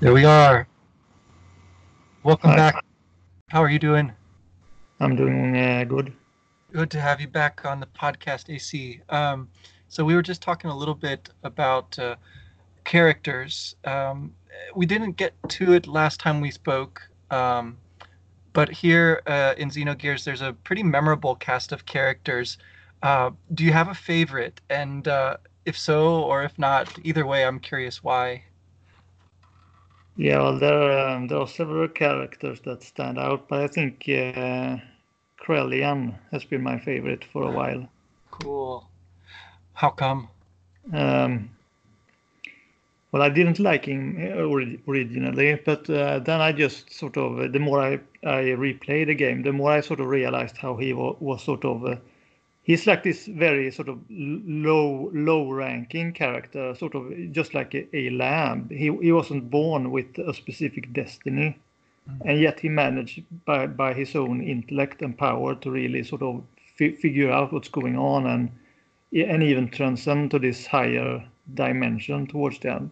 There we are. Welcome Hi. back. How are you doing? I'm doing uh, good. Good to have you back on the podcast, AC. Um, so we were just talking a little bit about uh, characters. Um, we didn't get to it last time we spoke, um, but here uh, in Xenogears, there's a pretty memorable cast of characters. Uh, do you have a favorite? And uh, if so, or if not, either way, I'm curious why. Yeah, well, there um, there are several characters that stand out, but I think uh, Krelian has been my favorite for a while. Cool. How come? Um, well, I didn't like him uh, originally, but uh, then I just sort of the more I I replay the game, the more I sort of realized how he wa- was sort of. He's like this very sort of low low ranking character, sort of just like a, a lamb. He he wasn't born with a specific destiny, and yet he managed by by his own intellect and power to really sort of fi- figure out what's going on and and even transcend to this higher dimension towards the end.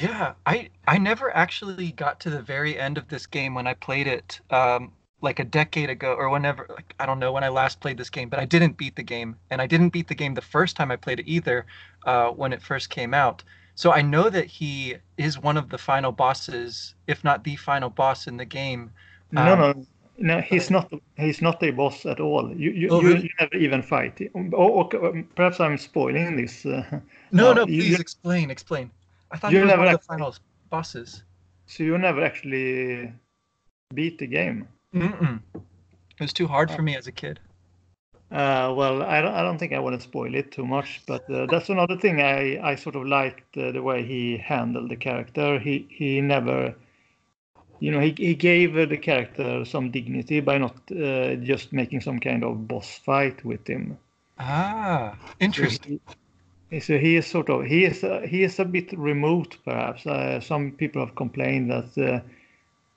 Yeah, I I never actually got to the very end of this game when I played it um, like a decade ago or whenever like I don't know when I last played this game, but I didn't beat the game and I didn't beat the game the first time I played it either uh, when it first came out. So I know that he is one of the final bosses, if not the final boss in the game. No, Um, no, no. He's not. He's not a boss at all. You you, Oh, you, really? you never even fight. him. Or, or um, perhaps I'm spoiling this. Uh, No, No, no, you- please you- explain, explain. I thought you never one of the final bosses. so you never actually beat the game. Mm-mm. It was too hard for me as a kid. Uh, well, I don't, I don't think I want to spoil it too much, but uh, that's another thing I, I sort of liked uh, the way he handled the character. He he never, you know, he, he gave uh, the character some dignity by not uh, just making some kind of boss fight with him. Ah, So interesting. he, so he is sort of he is uh, he is a bit remote, perhaps. Uh, some people have complained that uh,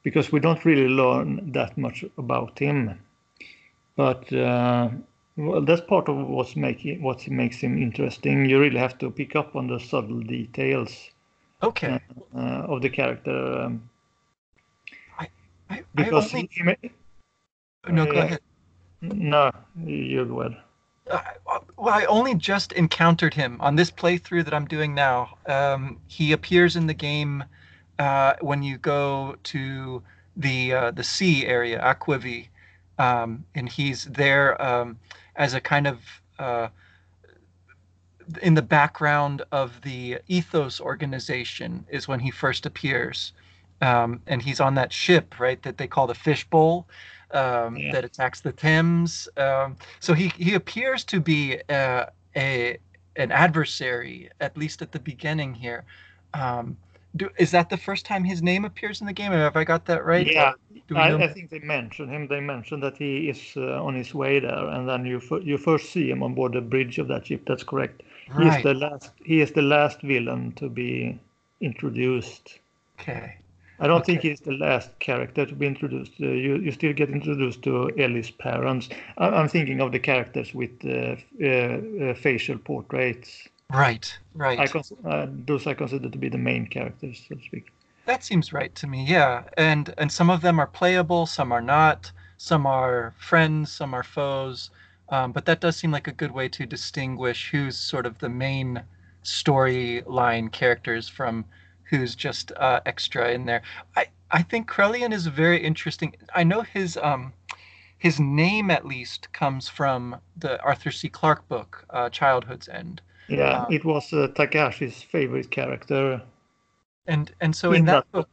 because we don't really learn that much about him, but uh, well, that's part of what's making what makes him interesting. You really have to pick up on the subtle details Okay. uh, of the character um, I, I because only he, he, no go ahead. no, you go ahead. Uh, well, I only just encountered him on this playthrough that I'm doing now. Um, he appears in the game uh, when you go to the uh, the sea area, Aquvy, um, and he's there um, as a kind of uh, in the background of the Ethos organization is when he first appears, um, and he's on that ship, right, that they call the Fishbowl, um, Yeah. that attacks the Thames. Um, so he he appears to be uh, a an adversary, at least at the beginning here. Um, do, is that the first time his name appears in the game? Have I got that right? Yeah, I, I think they mentioned him. They mentioned that he is uh, on his way there, and then you you first see him on board the bridge of that ship. That's correct. He is the last. He is the last villain to be introduced. Okay. I don't think Okay. he's the last character to be introduced. Uh, you you still get introduced to Ellie's parents. I, I'm thinking of the characters with uh, uh, uh, facial portraits. Right. Right. I cons- uh, those I consider to be the main characters, so to speak. That seems right to me. Yeah, and and some of them are playable, some are not. Some are friends, some are foes. Um, but that does seem like a good way to distinguish who's sort of the main storyline characters from who's just uh, extra in there. I I think Krelian is very interesting. I know his um his name at least comes from the Arthur C. Clarke book, uh, Childhood's End. Yeah, Uh, it was uh, Takahashi's favorite character. And and so in in that that book,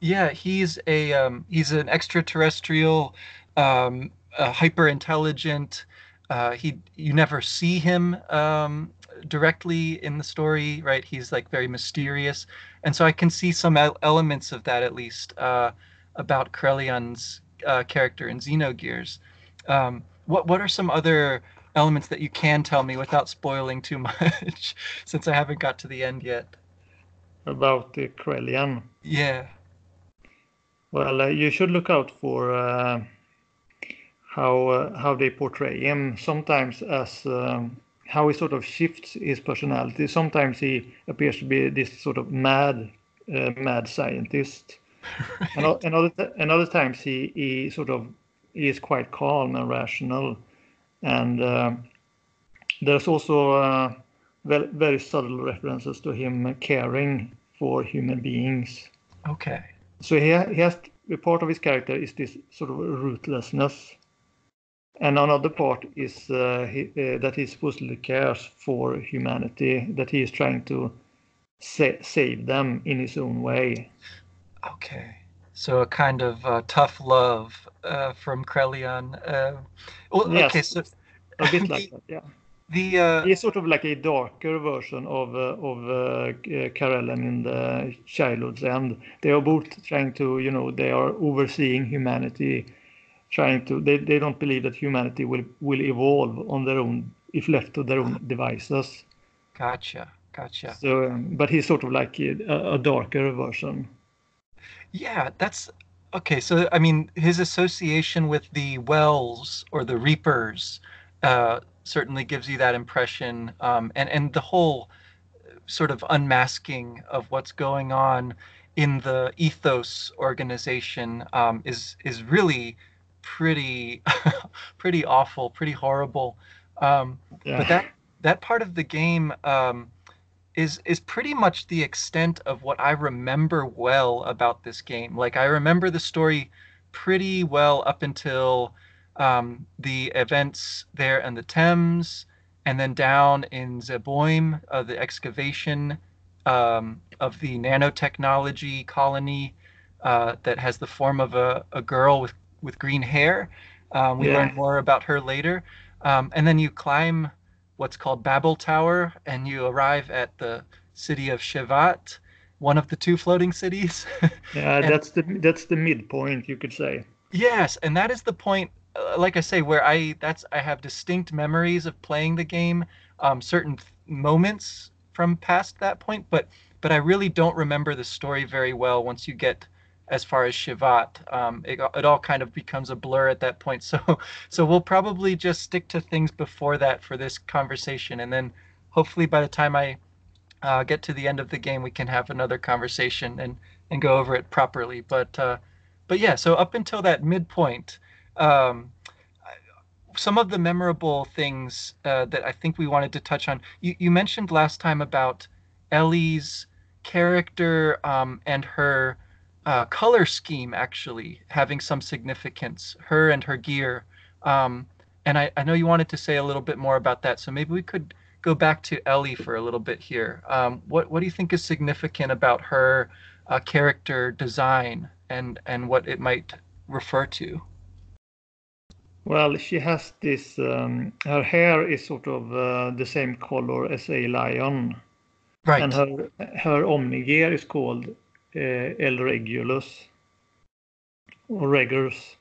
yeah, he's a um, he's an extraterrestrial, um, uh, hyper intelligent. Uh, he you never see him um, directly in the story, right? He's like very mysterious, and so I can see some elements of that at least uh, about Krelian's uh, character in Xenogears. Um, what what are some other elements that you can tell me without spoiling too much, since I haven't got to the end yet? about the Krelian. Yeah. Well, uh, you should look out for uh, how uh, how they portray him. Sometimes as um, how he sort of shifts his personality. Sometimes he appears to be this sort of mad uh, mad scientist. right. and, and, other, and other times he, he sort of he is quite calm and rational. And uh, there's also uh, very, very subtle references to him caring for human beings. Okay. So he, he has a part of his character is this sort of ruthlessness, and another part is uh, he, uh, that he supposedly cares for humanity, that he is trying to sa- save them in his own way. Okay. So a kind of uh, tough love uh, from Krelian. Uh, yes, okay, so a bit like that, yeah. The uh, he's sort of like a darker version of uh, of uh, Karellen in the childhood's end. They are both trying to, you know, they are overseeing humanity, trying to. They, they don't believe that humanity will will evolve on their own if left to their own devices. Gotcha, gotcha. So, um, but he's sort of like a, a darker version. Yeah, that's okay. So, I mean, his association with the Wels or the Reapers. Uh, certainly gives you that impression, um, and and the whole sort of unmasking of what's going on in the ethos organization um, is is really pretty pretty awful, pretty horrible. Um, yeah. But that that part of the game um, is is pretty much the extent of what I remember well about this game. Like I remember the story pretty well up until um, the events there in the Thames, and then down in Zeboim, uh, the excavation um, of the nanotechnology colony uh, that has the form of a, a girl with, with green hair. Um, we yeah. learn more about her later. Um, and then you climb what's called Babel Tower, and you arrive at the city of Shevat, one of the two floating cities. yeah, and, that's the that's the midpoint, you could say. Yes, and that is the point uh, like I say, where I that's I have distinct memories of playing the game, um, certain moments from past that point, but but I really don't remember the story very well once you get as far as Shevat. Um, it, it all kind of becomes a blur at that point. So so we'll probably just stick to things before that for this conversation, and then hopefully by the time I uh, get to the end of the game, we can have another conversation and and go over it properly. But uh, but yeah, so up until that midpoint um, some of the memorable things uh, that I think we wanted to touch on. You, you mentioned last time about Ellie's character um, and her uh, color scheme actually having some significance, her and her gear. Um, and I, I, know you wanted to say a little bit more about that. So maybe we could go back to Ellie for a little bit here. Um, what, what do you think is significant about her uh, character design and, and what it might refer to? Well, she has this. Um, her hair is sort of uh, the same color as a lion, right? And her her omni gear is called El Regulus or Regulus,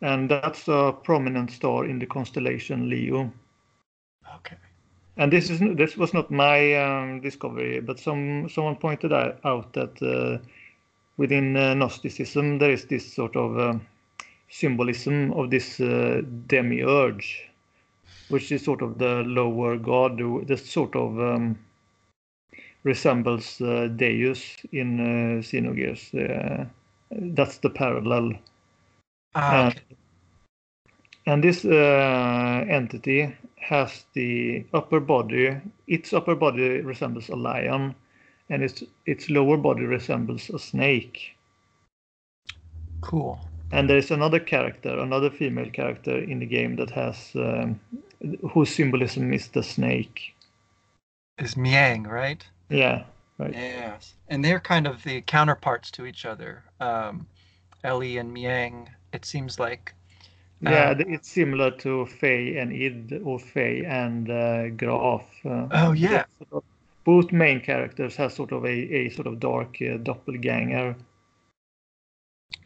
and that's a prominent star in the constellation Leo. Okay. And this is this was not my um, discovery, but some someone pointed out that uh, within uh, Gnosticism there is this sort of um, symbolism of this uh, demiurge, which is sort of the lower god, that sort of um, resembles uh, Deus in uh, Xenogears. Uh, that's the parallel. Ah, okay. and this uh, entity has the upper body. Its upper body resembles a lion, and its its lower body resembles a snake. Cool and there's another character, another female character in the game that has um, whose symbolism is the snake. Is Miang, right? Yeah, right. Yes, and they're kind of the counterparts to each other. Um, Ellie and Miang. It seems like. Uh, yeah, it's similar to Fei and Id, or Fei and uh, Graf. Uh, oh yeah. Sort of, both main characters have sort of a, a sort of dark uh, doppelganger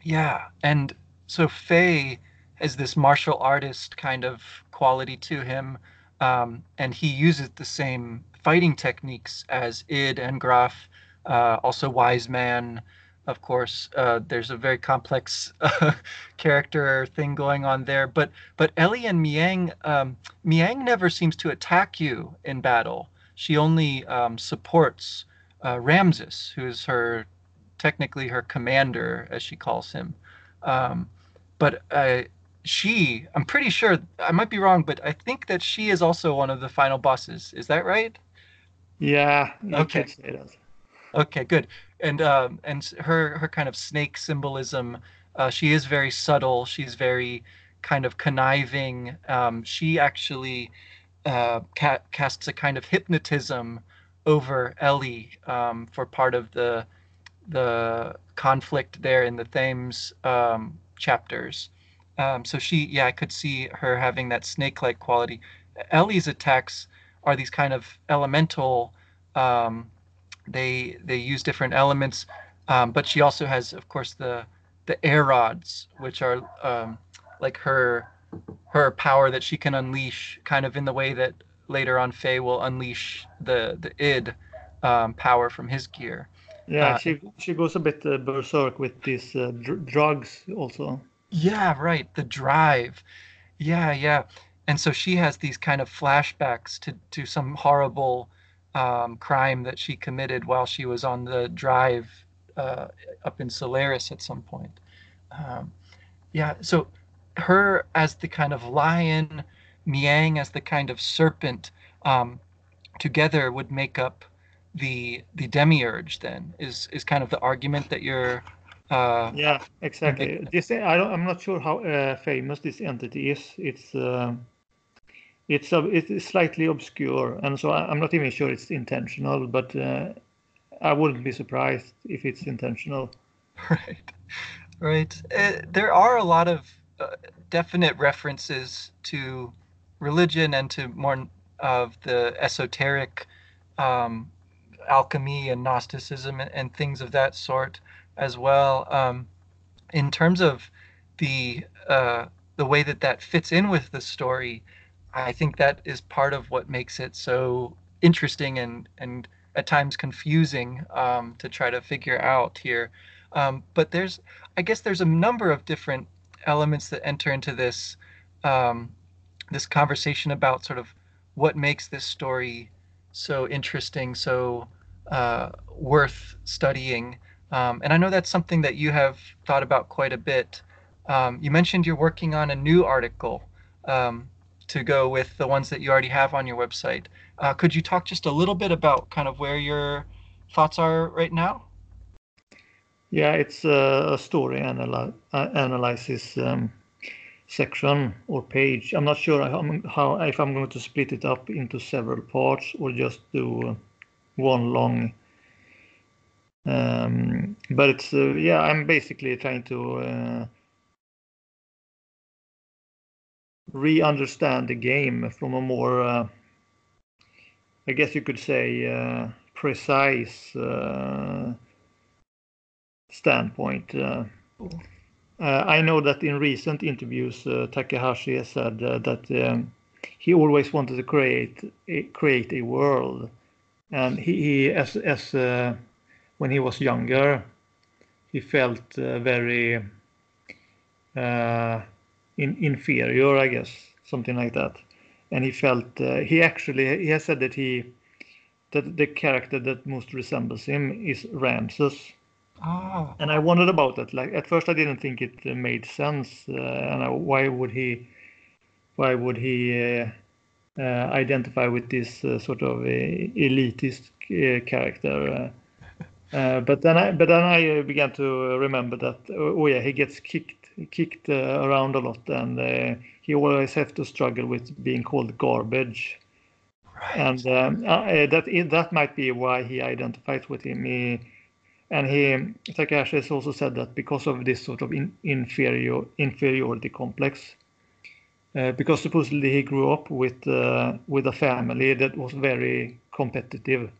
yeah, and so Fei has this martial artist kind of quality to him, um, and he uses the same fighting techniques as Id and Graf, uh, also Wise Man. Of course, uh, there's a very complex uh, character thing going on there. But but Ellie and Miang, um, Miang never seems to attack you in battle. She only um, supports uh, Ramsus, who's her technically her commander, as she calls him. Um, but uh, she, I'm pretty sure, I might be wrong, but I think that she is also one of the final bosses. Is that right? Yeah. Okay. Okay, good. And um, and her her kind of snake symbolism. Uh, she is very subtle. She's very kind of conniving. Um, she actually uh, ca- casts a kind of hypnotism over Ellie um, for part of the the conflict there in the Thames um, chapters. Um, so she, yeah, I could see her having that snake-like quality. Ellie's attacks are these kind of elemental. Um, they they use different elements, um, but she also has, of course, the the air rods, which are um, like her her power that she can unleash, kind of in the way that later on Fei will unleash the the id um, power from his gear. Yeah, uh, she she goes a bit uh, berserk with these uh, dr- drugs also. Yeah, right. The drive. Yeah, yeah. And so she has these kind of flashbacks to to some horrible um, crime that she committed while she was on the drive uh, up in Solaris at some point. Um, yeah, so her as the kind of lion, Miang as the kind of serpent, um, together would make up the the demiurge. Then is is kind of the argument that you're. Uh, yeah, exactly. This I don't, I'm not sure how uh, famous this entity is. It's uh, it's a, it's slightly obscure, and so I'm not even sure it's intentional. But uh, I wouldn't be surprised if it's intentional. Right, right. Uh, there are a lot of uh, definite references to religion and to more of the esoteric um, alchemy and Gnosticism and, and, things of that sort as well. Um, in terms of the uh, the way that that fits in with the story, I think that is part of what makes it so interesting and and at times confusing um, to try to figure out here. Um, but there's, I guess, there's a number of different elements that enter into this um, this conversation about sort of what makes this story so interesting, so uh, worth studying. Um, and I know that's something that you have thought about quite a bit. Um, you mentioned you're working on a new article um, to go with the ones that you already have on your website. Uh, could you talk just a little bit about kind of where your thoughts are right now? Yeah, it's a, story analy- uh, analysis um, section or page. I'm not sure how, if I'm going to split it up into several parts or just do one long. Um, but it's uh, yeah, I'm basically trying to uh, re-understand the game from a more, uh, I guess you could say, uh, precise uh, standpoint. Uh, uh, I know that in recent interviews, uh, Takahashi has said that um, he always wanted to create a, create a world, and he, he as as when he was younger, he felt very in, inferior, I guess, something like that. And he felt uh, he actually he has said that he that the character that most resembles him is Ramsus, Ah. And I wondered about that. Like at first, I didn't think it uh, made sense. Uh, and I, why would he? Why would he uh, uh identify with this uh, sort of elitist uh, but then I, but then I began to remember that. Oh, yeah, he gets kicked kicked around a lot, and he always has to struggle with being called garbage. Right. And um, that that might be why he identifies with him. He, and he Takahashi has also said that because of this sort of in, inferior inferiority complex, uh, because supposedly he grew up with uh, with a family that was very competitive.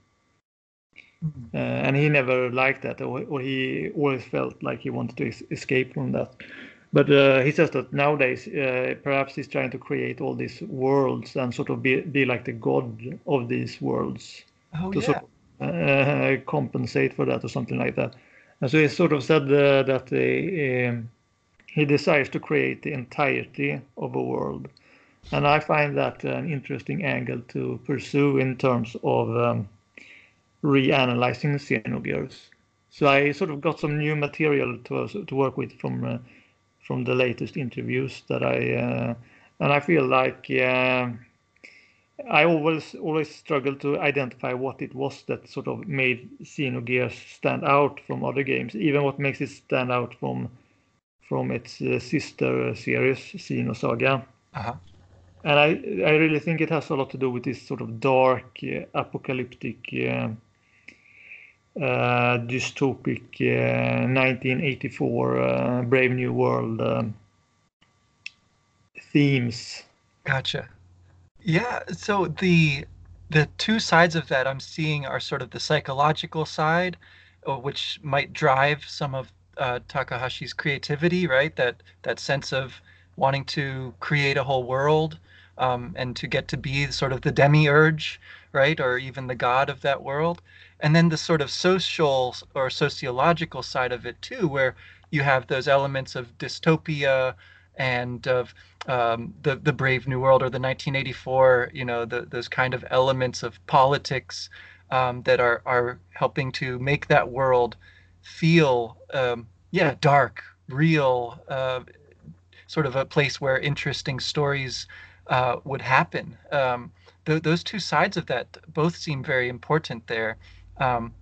Uh, and he never liked that, or, or, he always felt like he wanted to es- escape from that. But uh, he says that nowadays, uh, perhaps he's trying to create all these worlds and sort of be, be like the god of these worlds. Oh, yeah. Sort of uh, compensate for that or something like that. And so he sort of said uh, that um, he desires to create the entirety of a world. And I find that an interesting angle to pursue in terms of um, reanalyzing Xenogears. so I sort of got some new material to to work with from uh, from the latest interviews that I uh, and I feel like yeah. I always always struggle to identify what it was that sort of made Xenogears stand out from other games, even what makes it stand out from from its uh, sister series, Xenosaga. Uh-huh. And I I really think it has a lot to do with this sort of dark, uh, apocalyptic, uh, uh dystopic 1984 uh, uh, Brave New World themes. Gotcha. Yeah, so the the two sides of that I'm seeing are sort of the psychological side, uh, which might drive some of uh, Takahashi's creativity, right? That that sense of wanting to create a whole world um, and to get to be sort of the demiurge, right, or even the god of that world, and then the sort of social or sociological side of it too, where you have those elements of dystopia and of um, the the Brave New World or the 1984, you know, the, those kind of elements of politics um, that are are helping to make that world feel, um, yeah, dark, real, uh, sort of a place where interesting stories uh, would happen. Um, th- those two sides of that both seem very important there. Um,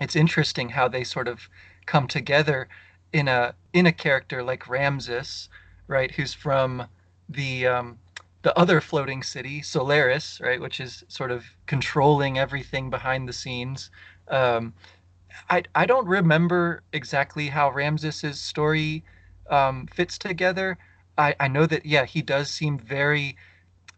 it's interesting how they sort of come together in a in a character like Ramsus, right, who's from the um, the other floating city, Solaris, right, which is sort of controlling everything behind the scenes. Um, I I don't remember exactly how Ramsus's story um, fits together. I I know that yeah he does seem very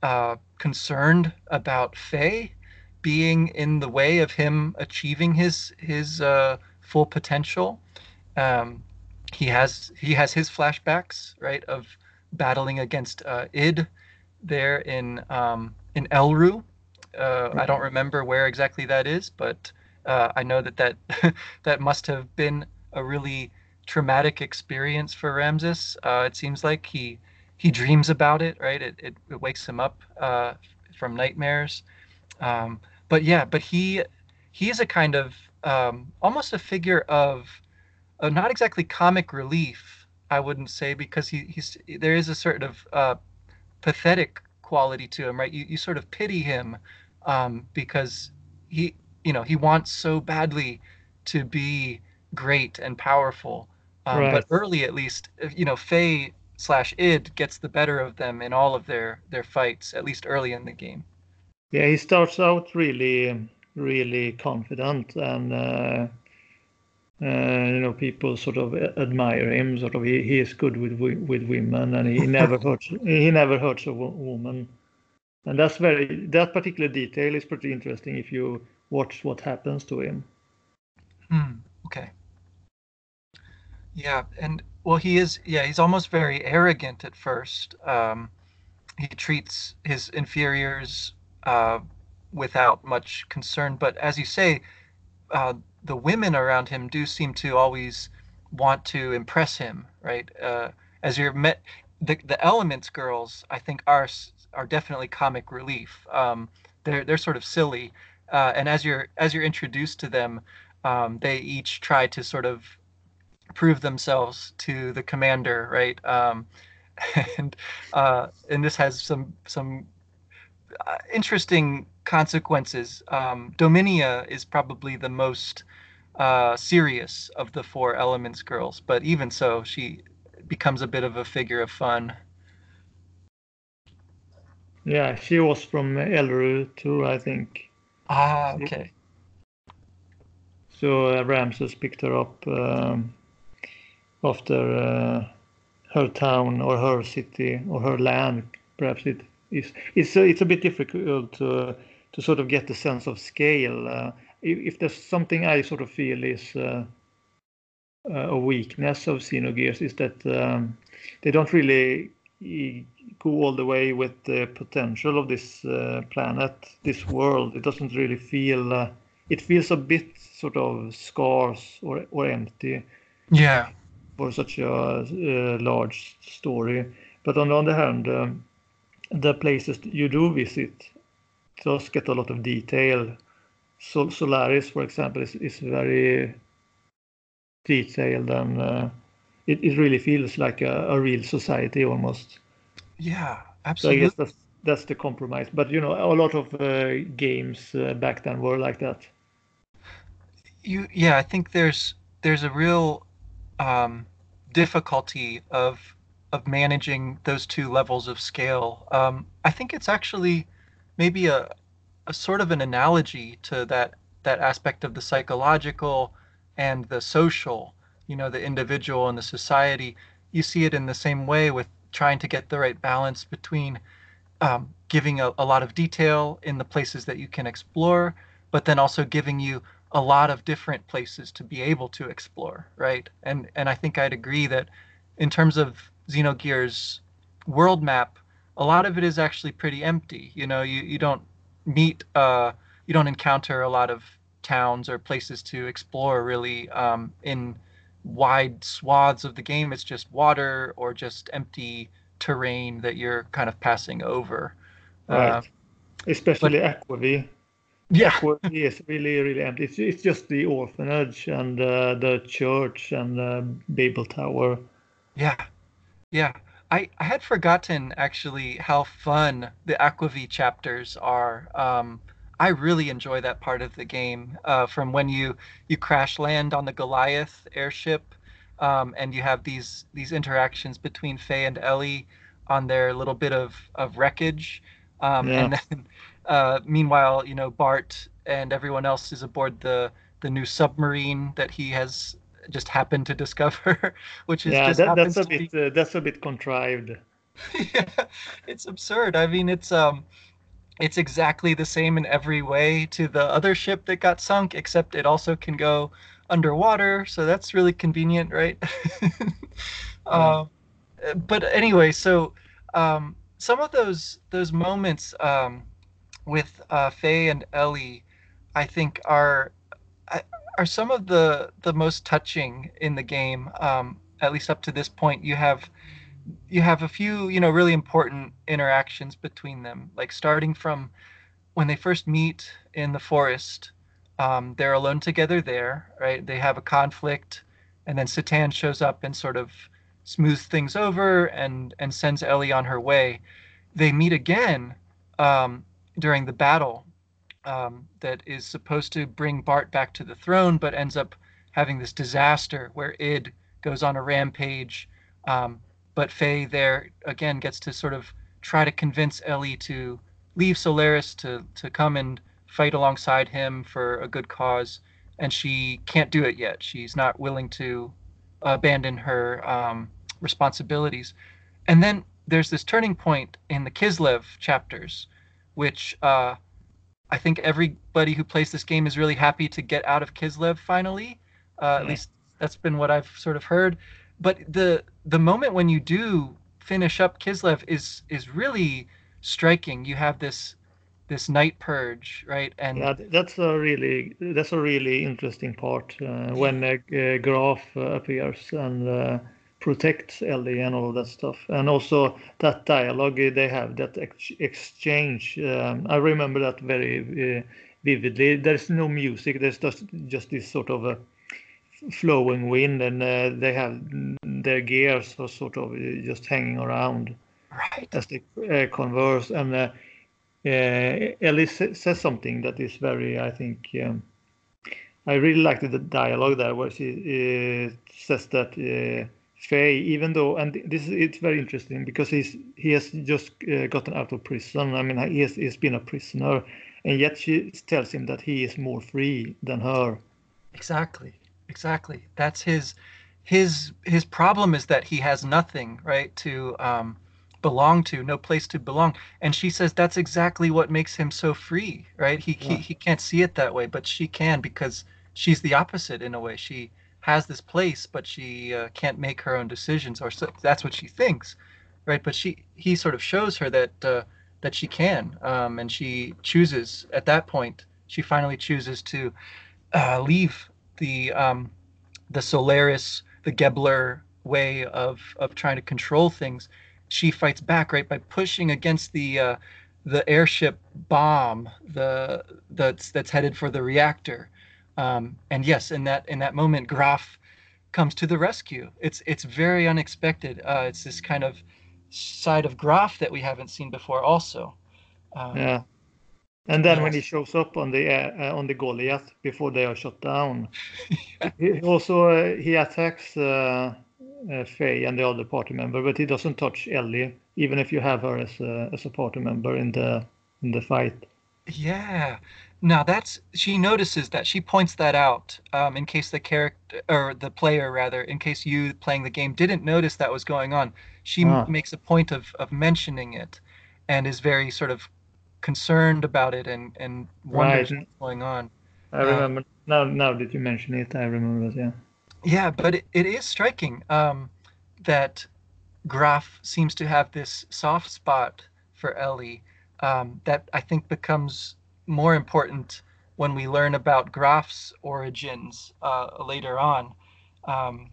uh, concerned about Fei being in the way of him achieving his his uh, full potential. Um, he has he has his flashbacks right of battling against uh, Id there in um, in Elru. Uh, I don't remember where exactly that is, but uh, I know that that that must have been a really traumatic experience for Ramsus. Uh, it seems like he he dreams about it, right? It it, it wakes him up uh, from nightmares. Um, but yeah, but he he is a kind of um, almost a figure of not exactly comic relief I wouldn't say because he he's there is a sort of uh, pathetic quality to him, right? You you sort of pity him um, because he you know he wants so badly to be great and powerful, um, right. but early at least, you know, Fei slash id gets the better of them in all of their their fights, at least early in the game. Yeah, he starts out really really confident and. Uh uh, you know, people sort of admire him. Sort of, he, he is good with with women, and he never hurts. He never hurts a woman, and that's very that particular detail is pretty interesting if you watch what happens to him. Hmm. Okay. Yeah, and well, he is. Yeah, he's almost very arrogant at first. Um, he treats his inferiors uh, without much concern, but as you say, uh, the women around him do seem to always want to impress him, right? Uh, as you're met, the the Elements girls, I think, are are definitely comic relief. Um, they're they're sort of silly, uh, and as you're as you're introduced to them, um, they each try to sort of prove themselves to the commander, right? Um, and uh, and this has some some uh, interesting consequences. Um, Dominia is probably the most uh, serious of the four elements girls, but even so, she becomes a bit of a figure of fun. Yeah, she was from Elru too, I think. Ah, okay. So uh, Ramsus picked her up um, after uh, her town or her city or her land. Perhaps it is. It's it's a bit difficult to to sort of get the sense of scale. Uh, if, there's something I sort of feel is uh, a weakness of Xenogears is that um, they don't really go all the way with the potential of this uh, planet, this world. It doesn't really feel. It feels a bit sort of scarce or or empty. Yeah. For such a uh, large story, but on the other hand, um, the places you do visit does get a lot of detail. So Solaris, for example, is, is very detailed and uh, it, it really feels like a, a real society almost. Yeah, absolutely. So I guess that's that's the compromise. But you know, a lot of uh, games uh, back then were like that. You yeah, I think there's there's a real um, difficulty of of managing those two levels of scale. Um, I think it's actually maybe a a sort of an analogy to that that aspect of the psychological and the social, you know, the individual and the society. You see it in the same way with trying to get the right balance between um, giving a, a lot of detail in the places that you can explore, but then also giving you a lot of different places to be able to explore, right? And and I think I'd agree that in terms of Xenogears world map, a lot of it is actually pretty empty. You know, you, you don't meet uh, you don't encounter a lot of towns or places to explore really um, in wide swaths of the game. It's just water or just empty terrain that you're kind of passing over. Right. Uh, Especially but, Aquvy. Yeah. Is really, really empty. It's, it's just the orphanage and uh, the church and the Babel Tower. Yeah. Yeah. I, I had forgotten actually how fun the Aquvy chapters are. Um, I really enjoy that part of the game. Uh, from when you you crash land on the Goliath airship, um, and you have these these interactions between Fei and Ellie on their little bit of of wreckage, um, yeah. and then uh, meanwhile, you know, Bart and everyone else is aboard the the new submarine that he has just happened to discover, which is yeah, just that, that's a bit be... uh, that's a bit contrived. yeah, it's absurd. I mean, it's um it's exactly the same in every way to the other ship that got sunk, except it also can go underwater. So that's really convenient, right? uh, but anyway, so um, some of those those moments um, with uh, Fei and Ellie, I think are are some of the the most touching in the game. Um, at least up to this point, you have you have a few you know really important interactions between them like starting from when they first meet in the forest um, they're alone together there right they have a conflict and then Citan shows up and sort of smooths things over and and sends Ellie on her way they meet again um, during the battle um, that is supposed to bring Bart back to the throne but ends up having this disaster where Id goes on a rampage um, but Fei there again gets to sort of try to convince Ellie to leave Solaris to to come and fight alongside him for a good cause, and she can't do it yet. She's not willing to abandon her um, responsibilities. And then there's this turning point in the Kislev chapters, which uh, I think everybody who plays this game is really happy to get out of Kislev finally. Uh. At least that's been what I've sort of heard but the the moment when you do finish up Kislev is is really striking. You have this this night purge, right? And yeah, that's a really that's a really interesting part uh, when uh, Graf appears and uh, protects Ellie and all that stuff, and also that dialogue they have, that ex- exchange. Um, I remember that very uh, vividly. There's no music. There's just just this sort of a flowing wind and uh, they have their gears are sort of just hanging around right. as they uh, converse and uh, uh Ellie says something that is very I think um, I really liked the dialogue there where she uh, says that uh, Fei even though and this is it's very interesting because he's he has just gotten out of prison I mean he has he's been a prisoner and yet she tells him that he is more free than her exactly exactly. That's his his his problem is that he has nothing right to um, belong to, no place to belong. And she says that's exactly what makes him so free, right? He yeah. he, he can't see it that way, but she can because she's the opposite in a way. She has this place, but she uh, can't make her own decisions, or so, that's what she thinks, right? But she he sort of shows her that uh, that she can, um, and she chooses at that point. She finally chooses to uh, leave the um, the Solaris, the Gebler way of of trying to control things, she fights back right by pushing against the uh, the airship bomb, the that's that's headed for the reactor. Um, and yes, in that in that moment, Graf comes to the rescue. It's it's very unexpected. Uh, it's this kind of side of Graf that we haven't seen before, also. Um, yeah, and then yes. when he shows up on the uh, on the Goliath before they are shot down, yeah. he also uh, he attacks uh, uh, Fei and the other party member, but he doesn't touch Ellie, even if you have her as a, as a party member in the in the fight. Yeah, now that's she notices that she points that out um, in case the character or the player rather, in case you playing the game didn't notice that was going on. She ah. makes a point of of mentioning it, and is very sort of concerned about it and and wonders right. what's going on. I remember uh, now. Now that you mention it, I remember that. Yeah. Yeah, but it, it is striking um, that Graf seems to have this soft spot for Ellie um, that I think becomes more important when we learn about Graf's origins uh, later on. Um,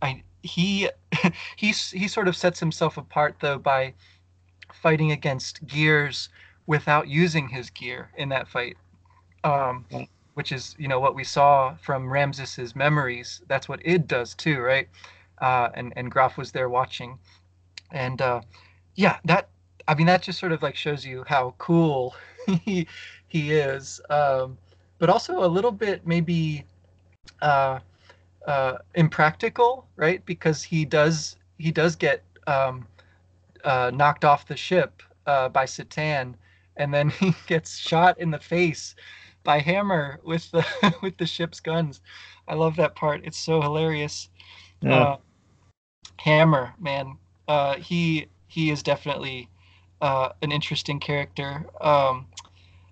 I, he he he sort of sets himself apart though by fighting against gears without using his gear in that fight, um, which is you know what we saw from Ramsus's memories. That's what id does too, right? Uh, and and Graf was there watching, and uh, yeah, that I mean that just sort of like shows you how cool he he is, um, but also a little bit maybe uh, uh, impractical, right? Because he does he does get um, uh, knocked off the ship uh, by Citan, and then he gets shot in the face by Hammer with the with the ship's guns. I love that part. It's so hilarious. Yeah. Uh, Hammer, man, uh, he he is definitely uh, an interesting character. Um,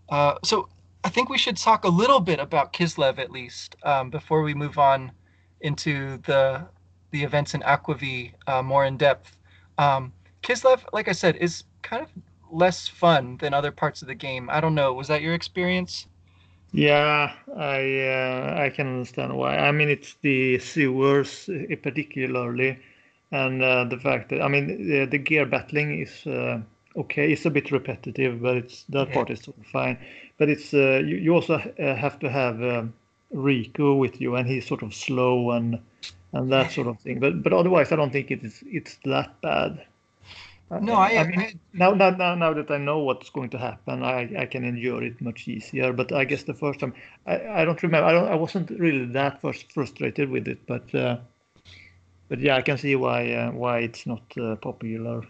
uh, so I think we should talk a little bit about Kislev at least um, before we move on into the the events in Aquvy uh, more in depth. Um, Kislev, like I said, is kind of less fun than other parts of the game. I don't know. Was that your experience? Yeah, I uh, I can understand why. I mean, it's the sewers particularly, and uh, the fact that I mean the, the gear battling is uh, okay. It's a bit repetitive, but it's that yeah. part is fine. But it's uh, you, you also uh, have to have um, Rico with you, and he's sort of slow and and that sort of thing. But but otherwise, I don't think it is it's that bad. No, I, I mean I, now, now now now that I know what's going to happen, I, I can endure it much easier. But I guess the first time, I, I don't remember. I don't. I wasn't really that first frustrated with it, but uh, but yeah, I can see why uh, why it's not uh, popular.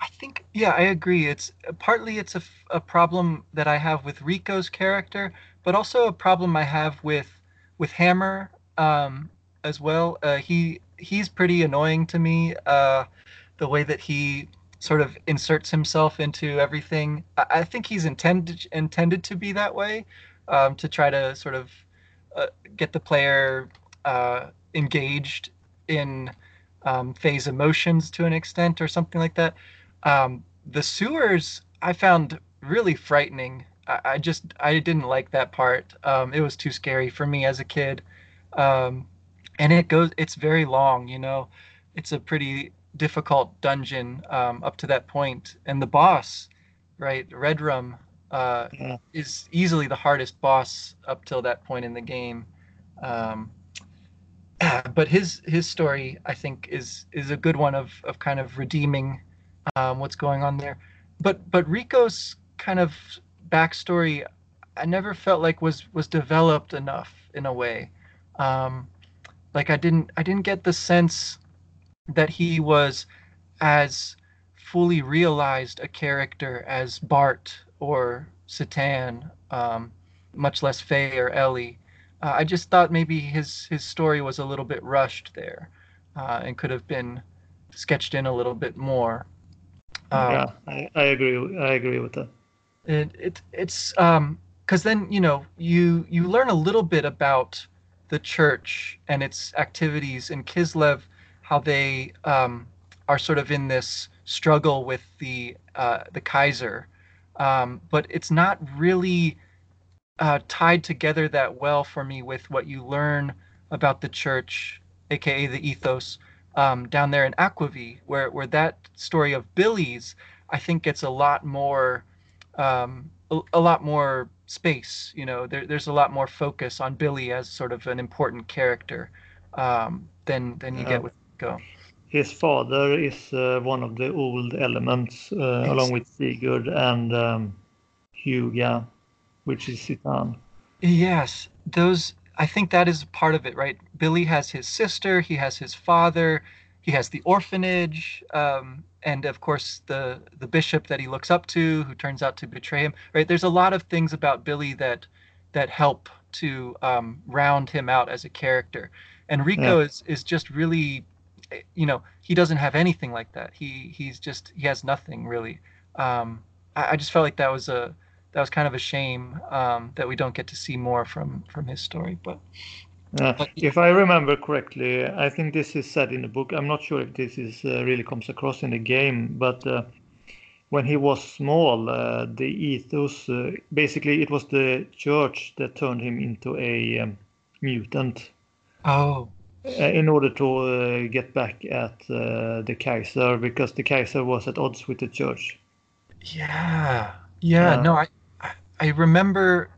I think, yeah, I agree. It's partly it's a, a problem that I have with Rico's character, but also a problem I have with with Hammer um, as well. Uh, he he's pretty annoying to me. Uh, the way that he sort of inserts himself into everything. I, I think he's intended intended to be that way, um, to try to sort of uh, get the player uh, engaged in um, Fei's emotions to an extent or something like that. Um, the sewers I found really frightening. I, I, just I didn't like that part. Um, it was too scary for me as a kid, um, and it goes. It's very long. You know, it's a pretty difficult dungeon um, up to that point, and the boss, right, Redrum, uh, yeah. is easily the hardest boss up till that point in the game. Um, but his his story, I think, is is a good one of of kind of redeeming um, what's going on there. But but Rico's kind of backstory, I never felt like was was developed enough in a way. Um, like I didn't I didn't get the sense that he was as fully realized a character as Bart or Citan, um, much less Fei or Ellie. Uh, I just thought maybe his his story was a little bit rushed there, uh, and could have been sketched in a little bit more. Um, yeah, I, I agree. I agree with that. It, it it's um because then you know you you learn a little bit about the church and its activities in Kislev, how they um, are sort of in this struggle with the uh, the Kaiser, um, but it's not really uh, tied together that well for me with what you learn about the church, aka the ethos, um, down there in Aquvy, where where that story of Billy's, I think gets a lot more, um, a, a, lot more space. You know, there, there's a lot more focus on Billy as sort of an important character. um, than than you get with Go. His father is uh, one of the old elements, uh, yes. along with Sigurd and um, Hyuga, which is Citan. Yes, those. I think that is part of it, right? Billy has his sister, he has his father, he has the orphanage, um, and of course the the bishop that he looks up to, who turns out to betray him. Right? There's a lot of things about Billy that that help to um, round him out as a character. And Rico yeah. is is just really, you know, he doesn't have anything like that. He he's just he has nothing really. Um, I, I, just felt like that was a that was kind of a shame um, that we don't get to see more from from his story. But uh, if I remember correctly, I think this is said in the book. I'm not sure if this is uh, really comes across in the game, but uh, when he was small, uh, the ethos uh, basically it was the church that turned him into a um, mutant. Oh. Uh, in order to get back at the Kaiser, because the Kaiser was at odds with the church. Yeah, yeah. no, I I remember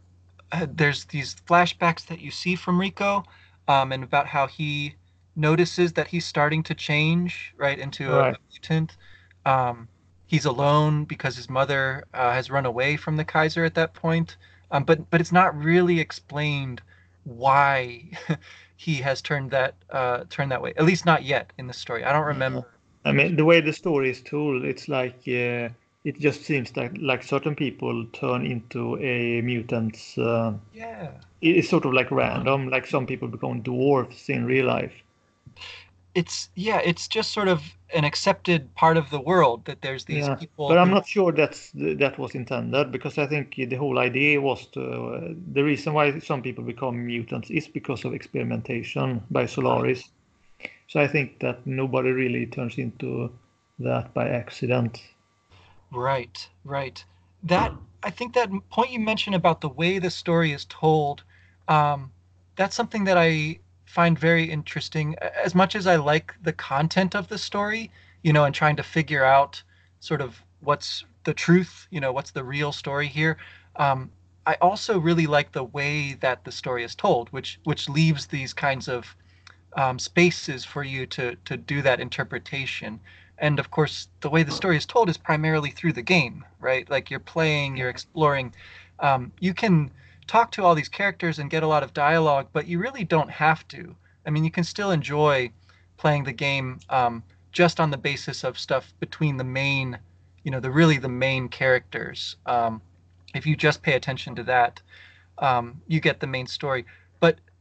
uh, there's these flashbacks that you see from Rico, um, and about how he notices that he's starting to change right into right. a, mutant. Um, he's alone because his mother uh, has run away from the Kaiser at that point. Um, but but it's not really explained why he has turned that uh, turned that way. At least not yet in the story. I don't remember. I mean, the way the story is told, it's like uh, it just seems that like certain people turn into a mutants. Uh, yeah. It's sort of like random. Like some people become dwarfs in real life. It's yeah. It's just sort of an accepted part of the world that there's these yeah, people. But I'm not sure that's that was intended because I think the whole idea was to uh, the reason why some people become mutants is because of experimentation by Solaris. So I think that nobody really turns into that by accident. Right, right. That I think that point you mentioned about the way the story is told, um, that's something that I find very interesting. As much as I like the content of the story, you know, and trying to figure out sort of what's the truth, you know, what's the real story here. Um, I also really like the way that the story is told, which which leaves these kinds of um, spaces for you to to do that interpretation and of course the way the story is told is primarily through the game right? Like you're playing you're exploring. Um, you can talk to all these characters and get a lot of dialogue but you really don't have to. I mean you can still enjoy playing the game um, just on the basis of stuff between the main you know the really the main characters. Um, if you just pay attention to that um, you get the main story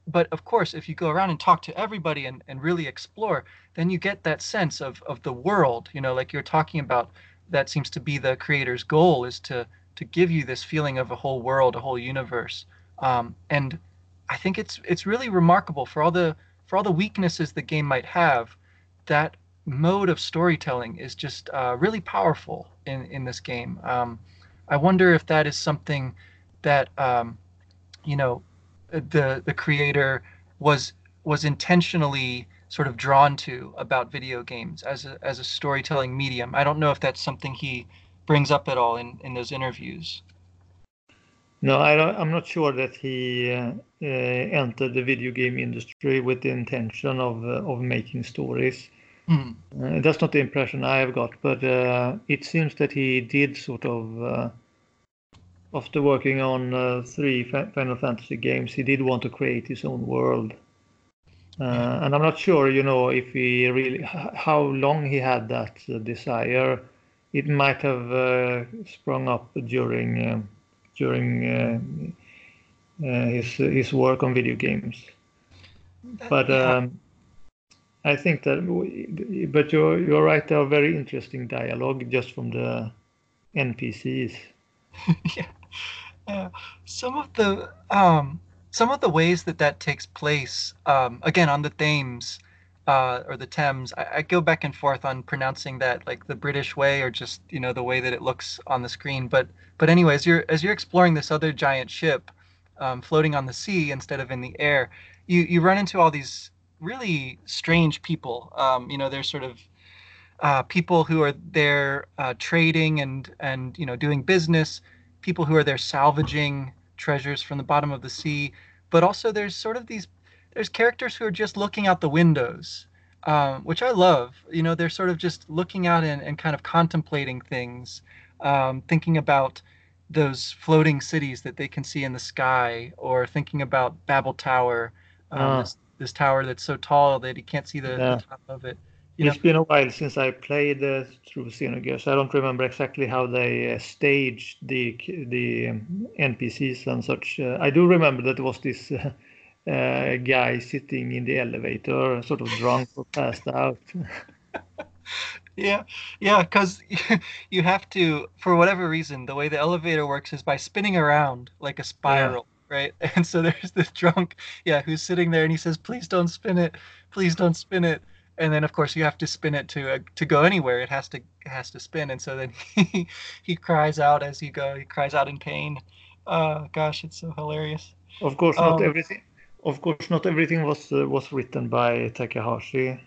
but of course, if you go around and talk to everybody and, and really explore, then you get that sense of, of the world, you know, like you're talking about, that seems to be the creator's goal is to, to give you this feeling of a whole world, a whole universe. Um, and I think it's, it's really remarkable for all the, for all the weaknesses the game might have, that mode of storytelling is just uh, really powerful in, in this game. Um, I wonder if that is something that, um, you know, the the creator was was intentionally sort of drawn to about video games as a as a storytelling medium. I don't know if that's something he brings up at all in in those interviews. No, I don't, I'm not sure that he uh, uh, entered the video game industry with the intention of uh, of making stories. Mm. that's not the impression I have got, but uh, it seems that he did sort of uh, after working on uh, three Final Fantasy games, he did want to create his own world. Uh, and I'm not sure, you know, if he really how long he had that uh, desire. It might have uh, sprung up during uh, during uh, his his work on video games. But um, I think that, but you're you're right. There are very interesting dialogue just from the NPCs. yeah. Uh, some of the um, some of the ways that that takes place, um, again on the Thames uh, or the Thames, I, I, go back and forth on pronouncing that like the British way or just you know the way that it looks on the screen. But but anyway, as you're as you're exploring this other giant ship um, floating on the sea instead of in the air, you you run into all these really strange people. Um, you know, they're sort of uh, people who are there uh, trading and and you know doing business people who are there salvaging treasures from the bottom of the sea, but also there's sort of these there's characters who are just looking out the windows, um, which I love. You know, they're sort of just looking out and, and kind of contemplating things, um, thinking about those floating cities that they can see in the sky, or thinking about Babel Tower, um, Ah. this, this tower that's so tall that he can't see the, Yeah. the top of it. You It's been a while since I played uh, through Xenogears. I don't remember exactly how they uh, staged the the um, NPCs and such. Uh, I do remember that there was this uh, uh, guy sitting in the elevator, sort of drunk or passed out. Yeah, yeah, because you have to, for whatever reason, the way the elevator works is by spinning around like a spiral, right? And so there's this drunk, yeah, who's sitting there and he says, "Please don't spin it, please don't spin it." And then of course you have to spin it to uh, to go anywhere. It has to it has to spin, and so then he he cries out as you go. He cries out in pain. Uh, gosh, it's so hilarious. Of course, not Um, everything. Of course, not everything was uh, was written by Takahashi.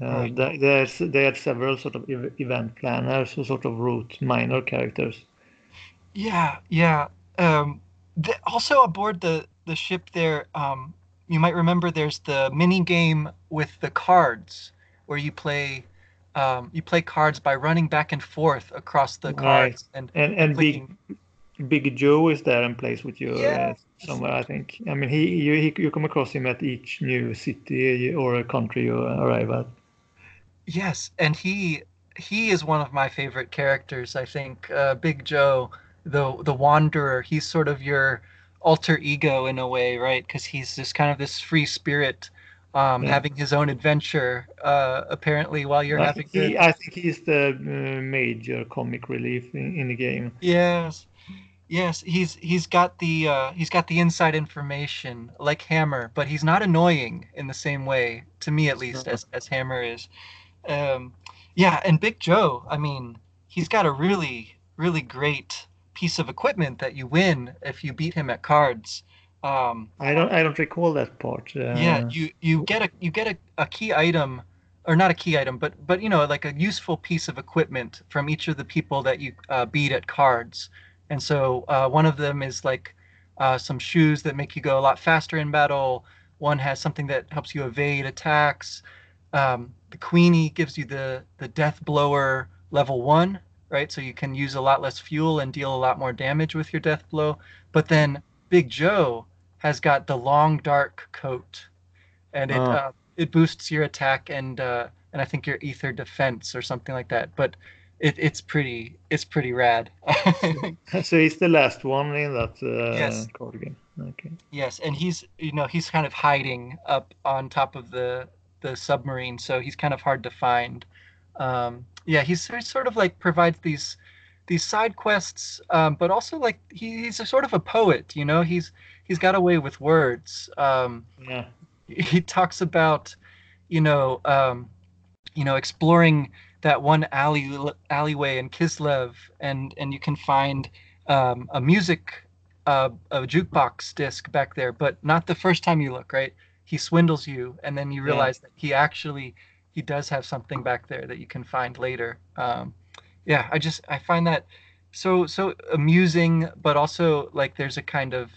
Uh, Right. there's they had several sort of event planners who sort of wrote minor characters. Yeah, yeah. Um, the, also aboard the the ship there, um, you might remember there's the mini game with the cards where you play um, you play cards by running back and forth across the Right. cards and And and Big clicking. Big Joe is there and plays with you Yeah. uh, somewhere, I think. I mean, he you he, you come across him at each new city or a country you arrive at. Yes, and he he is one of my favorite characters. I think uh, Big Joe, the the Wanderer. He's sort of your alter ego in a way, right? Because he's just kind of this free spirit, um, Yeah. having his own adventure. Uh, apparently, while you're I having he, to I think he's the uh, major comic relief in, in the game. yes, yes. He's he's got the uh, he's got the inside information like Hammer, but he's not annoying in the same way to me at least Sure. as as Hammer is. Um, yeah, and Big Joe, I mean, he's got a really, really great piece of equipment that you win if you beat him at cards. Um, I don't I don't recall that part. Uh, yeah, you you get a you get a, a key item, or not a key item, but but you know like a useful piece of equipment from each of the people that you uh, beat at cards. And so uh, one of them is like uh, some shoes that make you go a lot faster in battle. One has something that helps you evade attacks. Um, the Queenie gives you the the Death Blower level one, right? So you can use a lot less fuel and deal a lot more damage with your Death Blow. But then Big Joe has got the long dark coat, and it Ah. uh, it boosts your attack and uh, and I think your ether defense or something like that. But it, it's pretty it's pretty rad. So he's the last one in that uh, Yes. card game. Okay. yes, and he's you know he's kind of hiding up on top of the the submarine, so he's kind of hard to find. Um, yeah, he's sort- sort of like provides these these side quests, um, but also like he, he's a sort of a poet. You know, he's he's got a way with words. Um, Yeah. he talks about you know um, you know exploring that one alley alleyway in Kislev and and you can find um, a music uh, a jukebox disc back there but not the first time you look right he swindles you and then you Yeah. realize that he actually he does have something back there that you can find later um, yeah I just I find that so so amusing but also like there's a kind of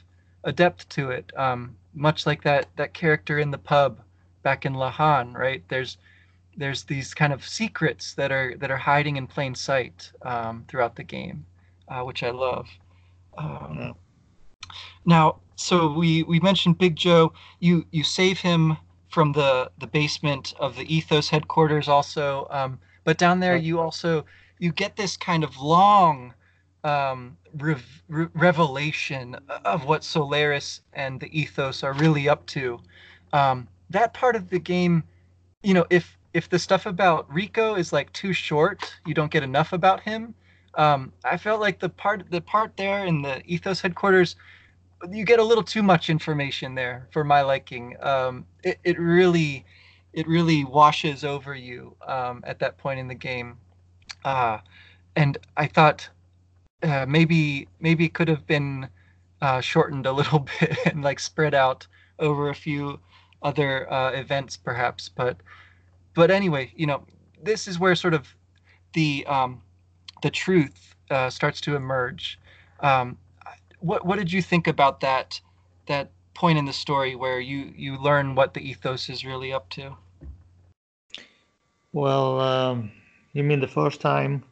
a depth to it um, much like that that character in the pub back in Lahan, right? There's there's these kind of secrets that are that are hiding in plain sight um, throughout the game, uh, which I love. Um. Now, so we we mentioned Big Joe. You you save him from the the basement of the Ethos headquarters, also. Um, but down there, you also you get this kind of long um, rev- re- revelation of what Solaris and the Ethos are really up to. Um, that part of the game, you know, if if the stuff about Rico is like too short, you don't get enough about him. Um, I felt like the part the part there in the Ethos headquarters, you get a little too much information there for my liking. Um, it it really it really washes over you um, at that point in the game. Uh, and I thought uh, maybe maybe could have been uh, shortened a little bit and like spread out over a few other uh, events perhaps but but anyway you know this is where sort of the um, the truth uh, starts to emerge um, what what did you think about that that point in the story where you you learn what the ethos is really up to? Well, um, you mean the first time?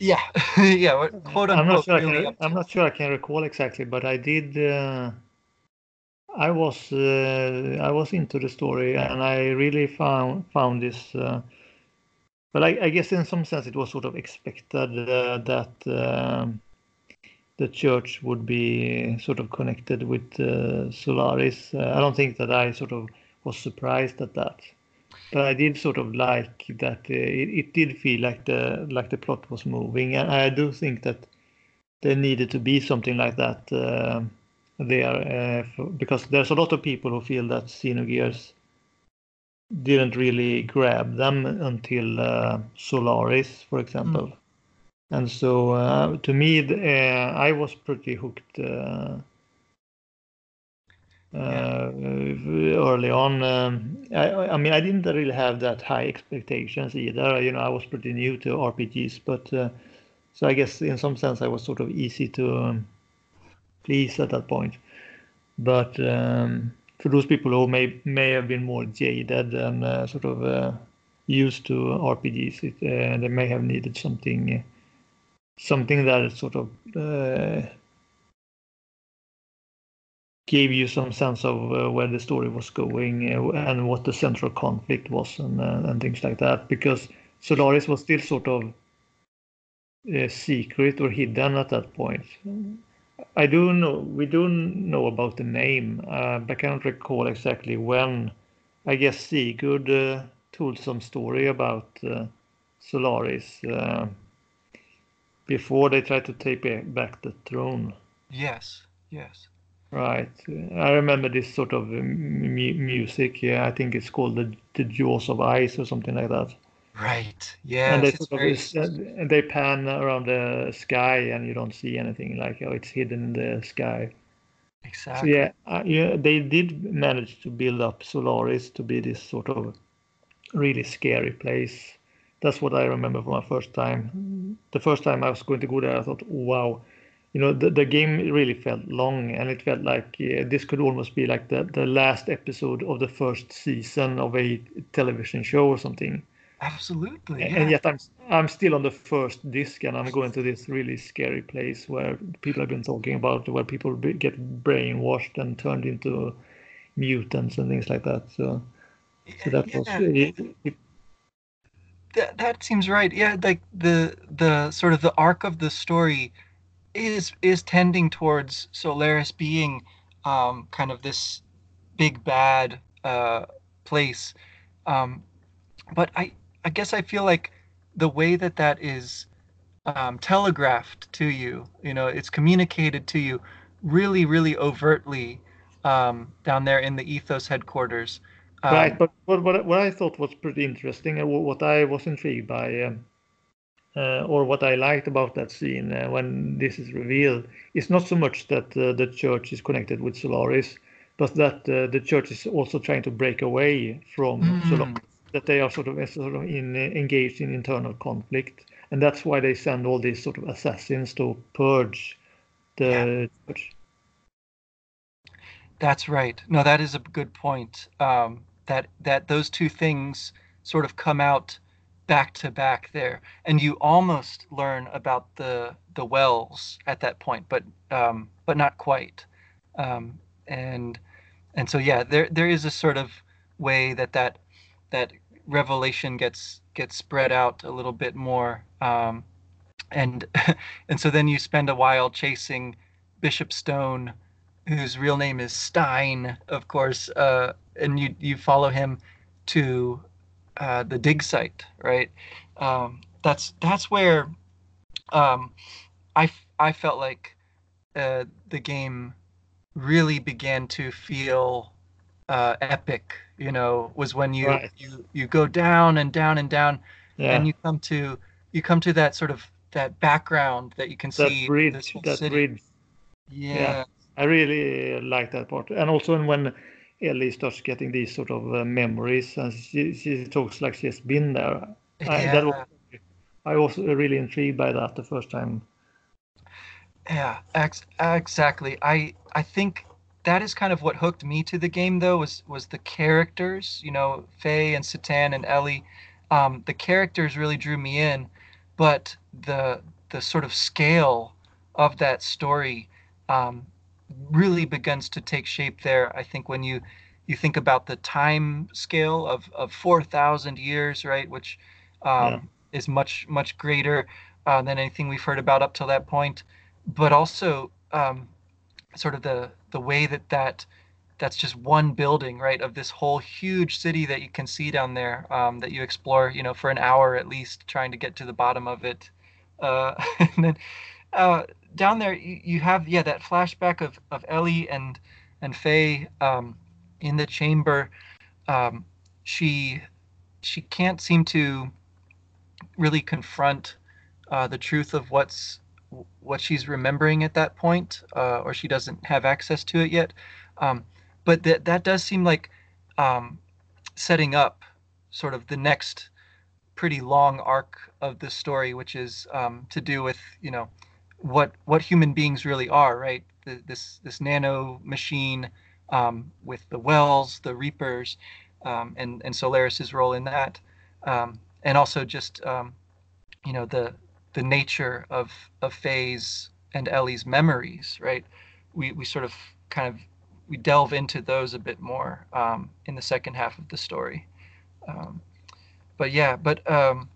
Yeah, yeah. What, quote I'm not unquote. sure. I can, I'm not sure I can recall exactly, but I did. Uh, I was uh, I was into the story, and I really found found this. Uh, but I, I guess in some sense it was sort of expected uh, that um, the church would be sort of connected with uh, Solaris. Uh, I don't think that I sort of was surprised at that, but I did sort of like that. Uh, it, it did feel like the like the plot was moving, and I do think that there needed to be something like that uh, there, uh, for, because there's a lot of people who feel that Xenogears didn't really grab them until uh, Solaris, for example. And so, uh, to me, uh, I was pretty hooked uh, early on. Um, I, I mean, I didn't really have that high expectations either. You know, I was pretty new to RPGs, but uh, so I guess in some sense I was sort of easy to um, please at that point. But um, for those people who may may have been more jaded and uh, sort of uh, used to RPGs, it, uh, they may have needed something something that sort of gave you some sense of uh, where the story was going uh, and what the central conflict was and uh, and things like that. Because Solaris was still sort of uh, secret or hidden at that point. I do know we do know about the name, uh, but I cannot recall exactly when. I guess Sigurd told some story about Solaris before they tried to take back the throne. Yes, yes. Right. I remember this sort of um, mu- music. Yeah, I think it's called the, the Jaws of Ice or something like that. Right. Yeah. And they sort of very. they pan around the sky and you don't see anything like oh it's hidden in the sky so Exactly. yeah, uh, yeah they did manage to build up solaris to be this sort of really scary place that's what i remember from my first time the first time i was going to go there i thought wow you know the, the game really felt long and it felt like uh, this could almost be like the, the last episode of the first season of a television show or something Absolutely. and yet I'm I'm still on the first disc, and I'm going to this really scary place where people have been talking about where people be, get brainwashed and turned into mutants and things like that. So, so that was it, it, That that seems right. Yeah, like the the sort of the arc of the story is is tending towards Solaris being um, kind of this big bad uh, place. Um, but I I guess I feel like the way that that is um, telegraphed to you, you know, it's communicated to you really, really overtly um, down there in the Ethos headquarters. Um, right. But what, what what I thought was pretty interesting, and what what I was intrigued by, um, uh, or what I liked about that scene uh, when this is revealed, is not so much that uh, the church is connected with Solaris, but that uh, the church is also trying to break away from Mm. Solaris. That they are sort of sort of in, engaged in internal conflict, and that's why they send all these sort of assassins to purge the church. That's right. No, that is a good point. Um, that that those two things sort of come out back to back there, and you almost learn about the the Wels at that point, but um, but not quite. Um, and and so yeah, there there is a sort of way that that that revelation gets gets spread out a little bit more. Um, and and so then you spend a while chasing Bishop Stone whose real name is Stein, of course, uh, and you you follow him to uh, the dig site, right? Um, that's that's where um, I I felt like uh, the game really began to feel uh, epic. You know, was when you Right. you you go down and down and down, Yeah, and you come to you come to that sort of that background that you can that see bridge, that city. bridge. Yeah. I really like that part, and also when Ellie starts getting these sort of uh, memories, and she, she talks like she's been there. I, that was, I was really intrigued by that the first time. Yeah, ex- exactly. I I think that is kind of what hooked me to the game though was was the characters you know Fei and Citan and ellie um, the characters really drew me in but the the sort of scale of that story um, really begins to take shape there i think when you you think about the time scale of of 4000 years right which um, yeah. is much much greater uh, than anything we've heard about up till that point but also um, sort of the the way that that that's just one building, right, of this whole huge city that you can see down there um, that you explore, you know, for an hour at least, trying to get to the bottom of it. Uh, and then uh, down there, you, you, have yeah that flashback of of Ellie and and Fei um, in the chamber. Um, she she can't seem to really confront uh, the truth of what's what she's remembering at that point, uh, or she doesn't have access to it yet. Um, but that that does seem like um, setting up sort of the next pretty long arc of the story, which is um, to do with you know what what human beings really are, right? The, this this nano machine um, with the Wels, the reapers, um, and and Solaris's role in that, um, and also just um, you know the the nature of of Fei's and Ellie's memories, right? We we sort of kind of we delve into those a bit more um, in the second half of the story. Um, but yeah, but um,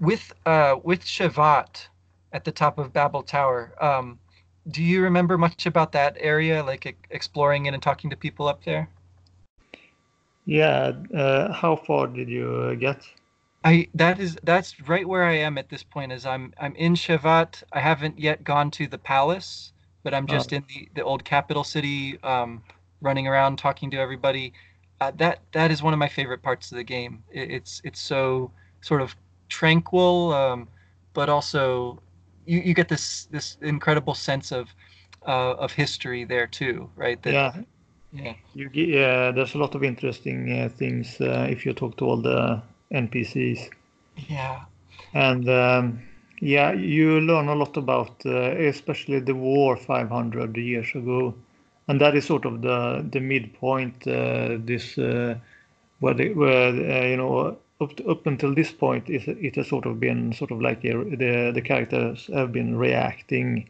with uh, with Shevat at the top of Babel Tower, um, do you remember much about that area, like exploring it and talking to people up there? Yeah. Uh, how far did you get? I that is that's right where I am at this point. Is I'm I'm in Shevat. I haven't yet gone to the palace, but I'm just oh. in the, the old capital city, um, running around talking to everybody. Uh, that that is one of my favorite parts of the game. It, it's it's so sort of tranquil, um, but also you, you get this this incredible sense of uh, of history there too, right? That, yeah. Yeah. You, yeah, there's a lot of interesting uh, things uh, if you talk to all the NPCs. Yeah. And um, yeah, you learn a lot about uh, especially the war 500 years ago, and that is sort of the the midpoint. Uh, this uh, where the, where uh, you know up to, up until this point it, it has sort of been sort of like a, the the characters have been reacting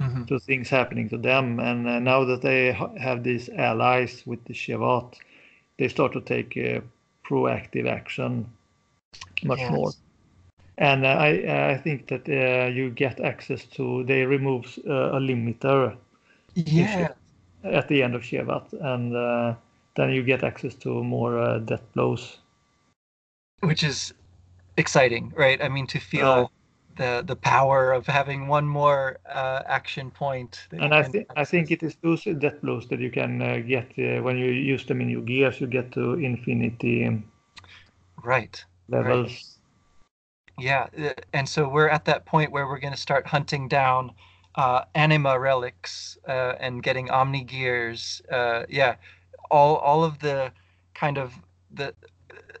mm-hmm. to things happening to them, and uh, now that they ha- have these allies with the Shevat, they start to take proactive action much yes. more. And uh, I uh, I think that uh, you get access to they remove uh, a limiter. Yeah. At the end of Shevat, and uh, then you get access to more uh, death blows. Which is exciting, right? I mean, to feel the the power of having one more action point. And I think I think it is those death blows that you can get when you use them in your gears. You get to infinity. Right levels. Right. Yeah, uh, and so we're at that point where we're going to start hunting down uh, anima relics uh, and getting omni gears. Uh, yeah, all all of the kind of the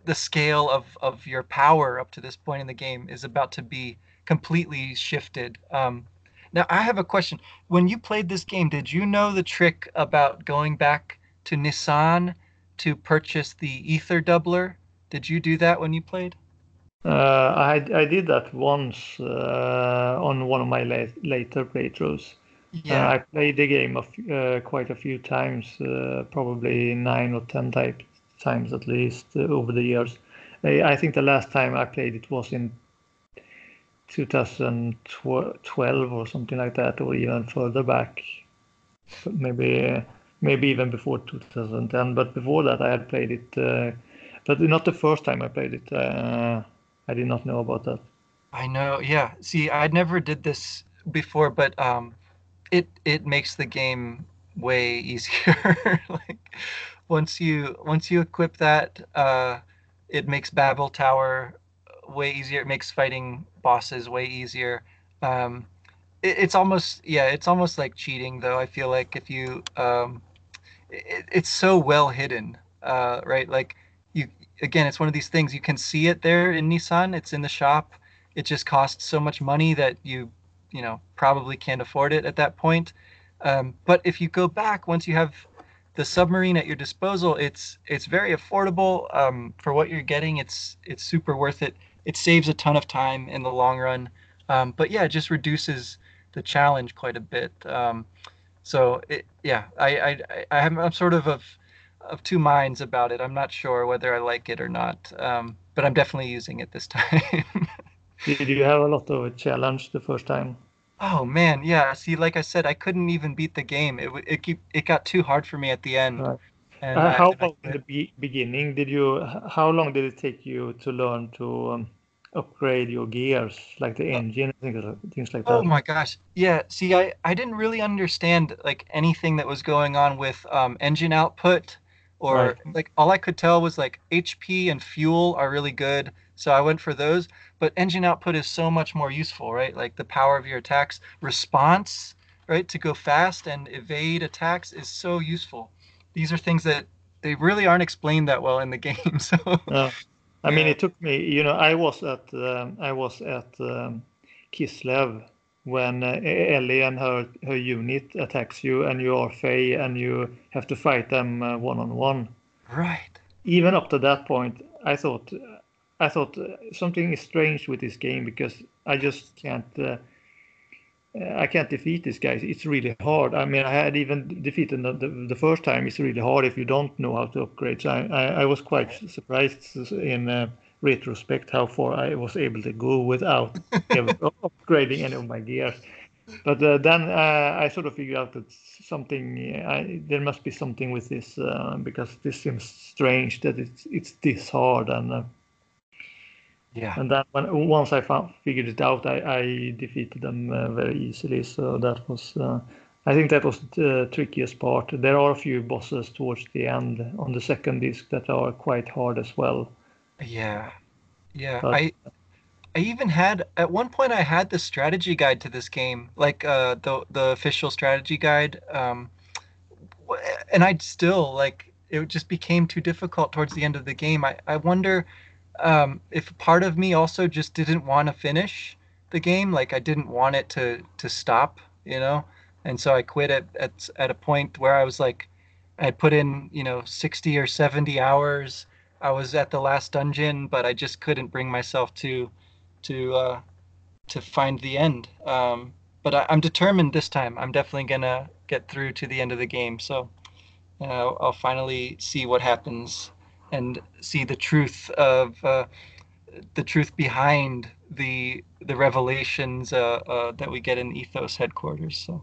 the scale of of your power up to this point in the game is about to be completely shifted. Um, now I have a question. When you played this game, did you know the trick about going back to Nisan to purchase the ether doubler? Did you do that when you played? Uh, I I did that once uh, on one of my late, later playthroughs. Yeah, uh, I played the game of uh, quite a few times, uh, probably nine or ten type, times at least uh, over the years. I, I, think the last time I played it was in 2012 or something like that, or even further back, maybe maybe even before 2010. But before that, I had played it but not the first time I played it. Uh, I did not know about that. I know. Yeah. See, I never did this before, but um, it it makes the game way easier. like once you once you equip that, uh, it makes Babel Tower way easier. It makes fighting bosses way easier. Um, it, it's almost yeah, it's almost like cheating though. I feel like if you um, it, it's so well hidden, uh, right? Like you again, it's one of these things you can see it there in Nisan. It's in the shop. It just costs so much money that you you know probably can't afford it at that point. Um, but if you go back once you have the submarine at your disposal, it's it's very affordable um, for what you're getting. It's it's super worth it. It saves a ton of time in the long run. Um, but yeah, it just reduces the challenge quite a bit. Um, so it, yeah, I I I am I'm sort of of of two minds about it. I'm not sure whether I like it or not, um, but I'm definitely using it this time. Did you have a lot of a challenge the first time? Oh man, yeah. See, like I said, I couldn't even beat the game. It it keep, it got too hard for me at the end. Right. Uh, how in the be beginning? Did you? How long did it take you to learn to um, upgrade your gears, like the engine, things, things like that? Oh my gosh, yeah. See, I I didn't really understand like anything that was going on with um, engine output, or right. like all I could tell was like HP and fuel are really good, so I went for those but engine output is so much more useful, right? Like the power of your attacks, response, right, to go fast and evade attacks is so useful. These are things that they really aren't explained that well in the game. So, I mean, it took me. You know, I was at um, I was at um, Kislev when uh, Ellie and her her unit attacks you, and you are Fei, and you have to fight them one on one. Right. Even up to that point, I thought I thought uh, something is strange with this game because I just can't. Uh, I can't defeat these guys. It's really hard. I mean, I had even defeated the, the, the, first time. It's really hard if you don't know how to upgrade. So I, I, I was quite surprised in uh, retrospect how far I was able to go without upgrading any of my gears. But uh, then uh, I sort of figured out that something I, there must be something with this uh, because this seems strange that it's it's this hard and yeah. And then when once I found figured it out, I, I defeated them uh, very easily. So that was, uh, I think that was the trickiest part. There are a few bosses towards the end on the second disc that are quite hard as well. Yeah, yeah. But, I I even had at one point I had the strategy guide to this game, like uh, the the official strategy guide. Um, and I'd still like it just became too difficult towards the end of the game. I I wonder um, if part of me also just didn't want to finish the game, like I didn't want it to to stop, you know, and so I quit at at at a point where I was like, I put in you know 60 or 70 hours. I was at the last dungeon, but I just couldn't bring myself to to uh, to find the end. Um, but I, am determined this time. I'm definitely gonna get through to the end of the game. So uh, I'll finally see what happens and see the truth of uh, the truth behind the the revelations uh, uh, that we get in Ethos headquarters. So,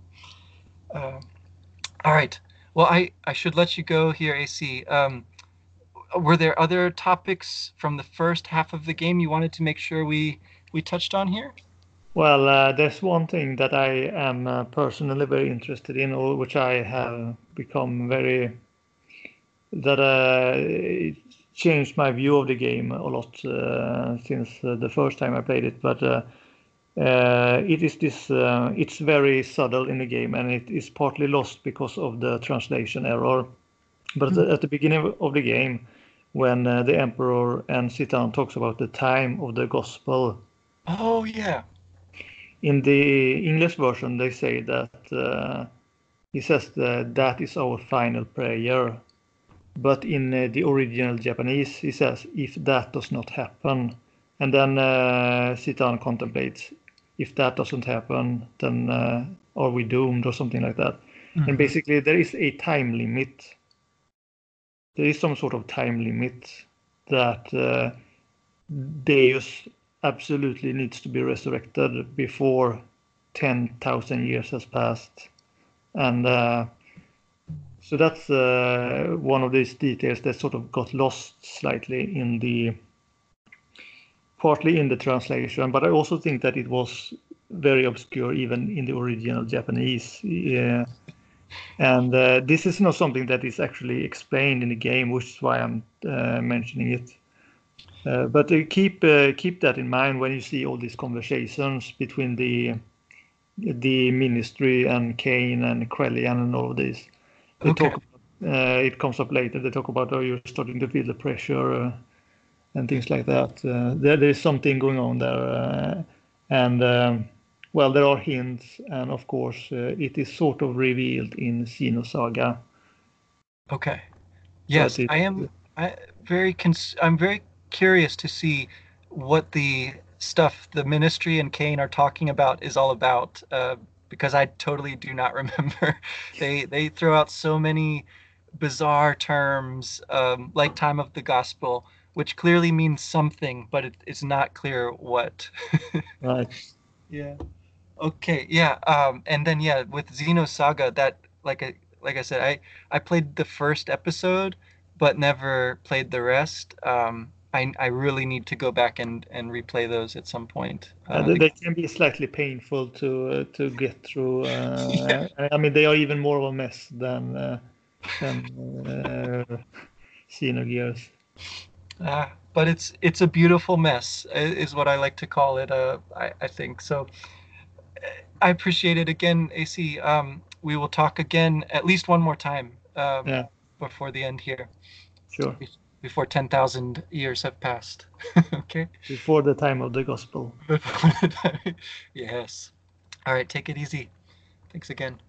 uh, all right. Well, I I should let you go here, AC. Um, were there other topics from the first half of the game you wanted to make sure we we touched on here? Well, uh, there's one thing that I am uh, personally very interested in, or which I have become very that uh, changed my view of the game a lot uh, since uh, the first time I played it. But uh, uh it is this. Uh, it's very subtle in the game, and it is partly lost because of the translation error. But mm. at the beginning of the game, when uh, the Emperor and Citan talks about the time of the Gospel. Oh yeah. In the English version, they say that he says that that is our final prayer but in uh, the original Japanese, he says, if that does not happen. And then uh, Citan contemplates, if that doesn't happen, then uh, are we doomed or something like that. Mm-hmm. And basically, there is a time limit. There is some sort of time limit that uh, Deus absolutely needs to be resurrected before 10,000 years has passed. And uh, so that's uh, one of these details that sort of got lost slightly in the partly in the translation, but I also think that it was very obscure even in the original Japanese. Yeah. And uh, this is not something that is actually explained in the game, which is why I'm uh, mentioning it. Uh, but uh, keep uh, keep that in mind when you see all these conversations between the the ministry and Cain and Krelian and all of this. They okay. talk. Uh, it comes up later. They talk about oh, you're starting to feel the pressure uh, and things like that. Uh, there, there is something going on there, uh, and um, well, there are hints, and of course, uh, it is sort of revealed in Xenosaga. Okay. Yes, it- I am. I very. Cons- I'm very curious to see what the stuff the ministry and Cain are talking about is all about. Because I totally do not remember. they they throw out so many bizarre terms, um, like time of the gospel, which clearly means something, but it, it's not clear what. Right. Yeah. Okay. Yeah. Um. And then yeah, with Xenosaga, that like I like I said, I I played the first episode, but never played the rest. Um. I I really need to go back and and replay those at some point. Uh, they, they can be slightly painful to uh, to get through. Uh, Yeah. I mean, they are even more of a mess than uh, than uh, Xenogears. Ah, but it's it's a beautiful mess, is what I like to call it. Uh, I I think so. I appreciate it again, AC. Um, we will talk again at least one more time. Um, Yeah. Before the end here, Sure. Before ten thousand years have passed. okay. Before the time of the gospel. Before the time. yes. All right. Take it easy. Thanks again.